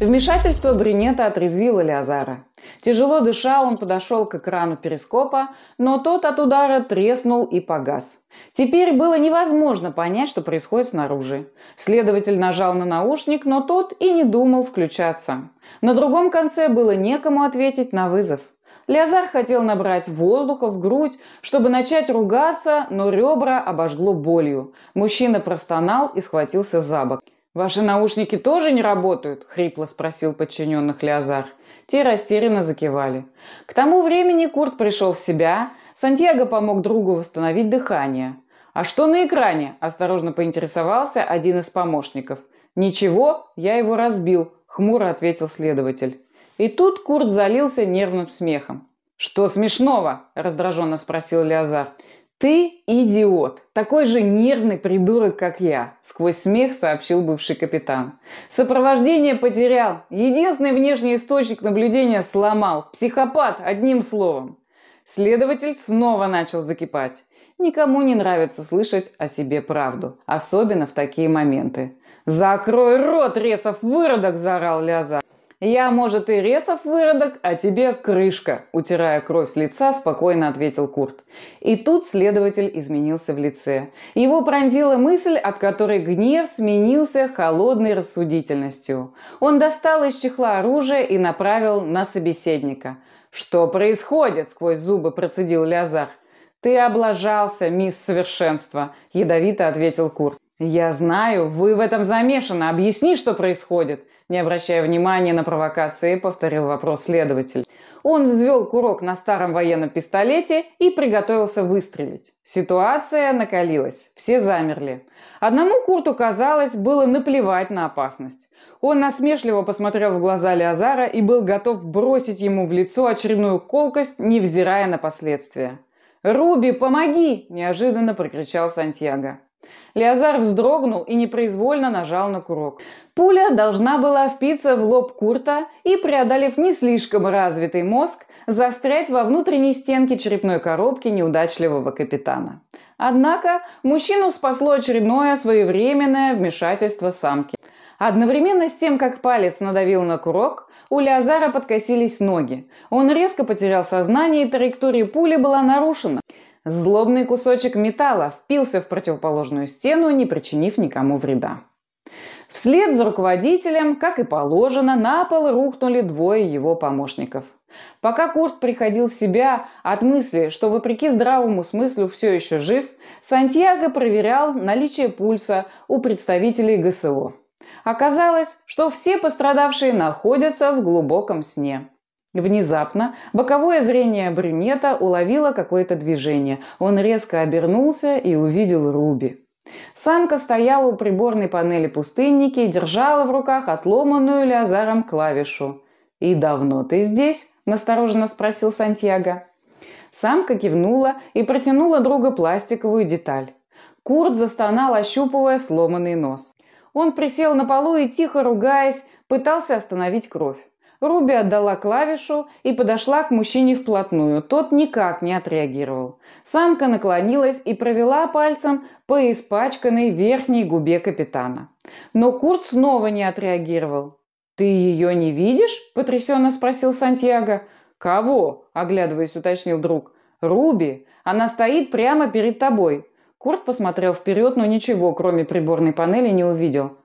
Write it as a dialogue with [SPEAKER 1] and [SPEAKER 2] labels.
[SPEAKER 1] Вмешательство брюнета отрезвило Леозара. Тяжело дыша, он подошел к экрану перископа, но тот от удара треснул и погас. Теперь было невозможно понять, что происходит снаружи. Следователь нажал на наушник, но тот и не думал включаться. На другом конце было некому ответить на вызов. Леозар хотел набрать воздуха в грудь, чтобы начать ругаться, но ребра обожгло болью. Мужчина простонал и схватился за бок. «Ваши наушники тоже не работают?» – хрипло спросил подчиненных Леозар. Те растерянно закивали. К тому времени Курт пришел в себя, Сантьяго помог другу восстановить дыхание. «А что на экране?» – осторожно поинтересовался один из помощников. «Ничего, я его разбил», – хмуро ответил следователь. И тут Курт залился нервным смехом. «Что смешного?» – раздраженно спросил Леозар. «Ты идиот! Такой же нервный придурок, как я!» – сквозь смех сообщил бывший капитан. «Сопровождение потерял. Единственный внешний источник наблюдения сломал. Психопат, одним словом!» Следователь снова начал закипать. Никому не нравится слышать о себе правду, особенно в такие моменты. «Закрой рот, Ресов, выродок!» – заорал Лязар. «Я, может, и Ресов выродок, а тебе крышка», – утирая кровь с лица, спокойно ответил Курт. И тут следователь изменился в лице. Его пронзила мысль, от которой гнев сменился холодной рассудительностью. Он достал из чехла оружие и направил на собеседника. «Что происходит?» – сквозь зубы процедил Лязар. «Ты облажался, мисс Совершенство», – ядовито ответил Курт. «Я знаю, вы в этом замешаны. Объясни, что происходит. Не обращая внимания на провокации, повторил вопрос следователь. Он взвел курок на старом военном пистолете и приготовился выстрелить. Ситуация накалилась, все замерли. Одному Курту, казалось, было наплевать на опасность. Он насмешливо посмотрел в глаза Леозара и был готов бросить ему в лицо очередную колкость, невзирая на последствия. «Руби, помоги!» – неожиданно прокричал Сантьяго. Леозар вздрогнул и непроизвольно нажал на курок. Пуля должна была впиться в лоб Курта и, преодолев не слишком развитый мозг, застрять во внутренней стенке черепной коробки неудачливого капитана. Однако мужчину спасло очередное своевременное вмешательство самки. Одновременно с тем, как палец надавил на курок, у Леозара подкосились ноги. Он резко потерял сознание, и траектория пули была нарушена. Злобный кусочек металла впился в противоположную стену, не причинив никому вреда. Вслед за руководителем, как и положено, на пол рухнули двое его помощников. Пока Курт приходил в себя от мысли, что вопреки здравому смыслу все еще жив, Сантьяго проверял наличие пульса у представителей ГСО. Оказалось, что все пострадавшие находятся в глубоком сне. Внезапно боковое зрение брюнета уловило какое-то движение. Он резко обернулся и увидел Руби. Самка стояла у приборной панели пустынники и держала в руках отломанную Леозаром клавишу. «И давно ты здесь?» – настороженно спросил Сантьяго. Самка кивнула и протянула друга пластиковую деталь. Курт застонал, ощупывая сломанный нос. Он присел на полу и, тихо ругаясь, пытался остановить кровь. Руби отдала клавишу и подошла к мужчине вплотную. Тот никак не отреагировал. Самка наклонилась и провела пальцем по испачканной верхней губе капитана. Но Курт снова не отреагировал. «Ты ее не видишь?» – потрясенно спросил Сантьяго. «Кого?» – оглядываясь, уточнил друг. «Руби. Она стоит прямо перед тобой». Курт посмотрел вперед, но ничего, кроме приборной панели, не увидел.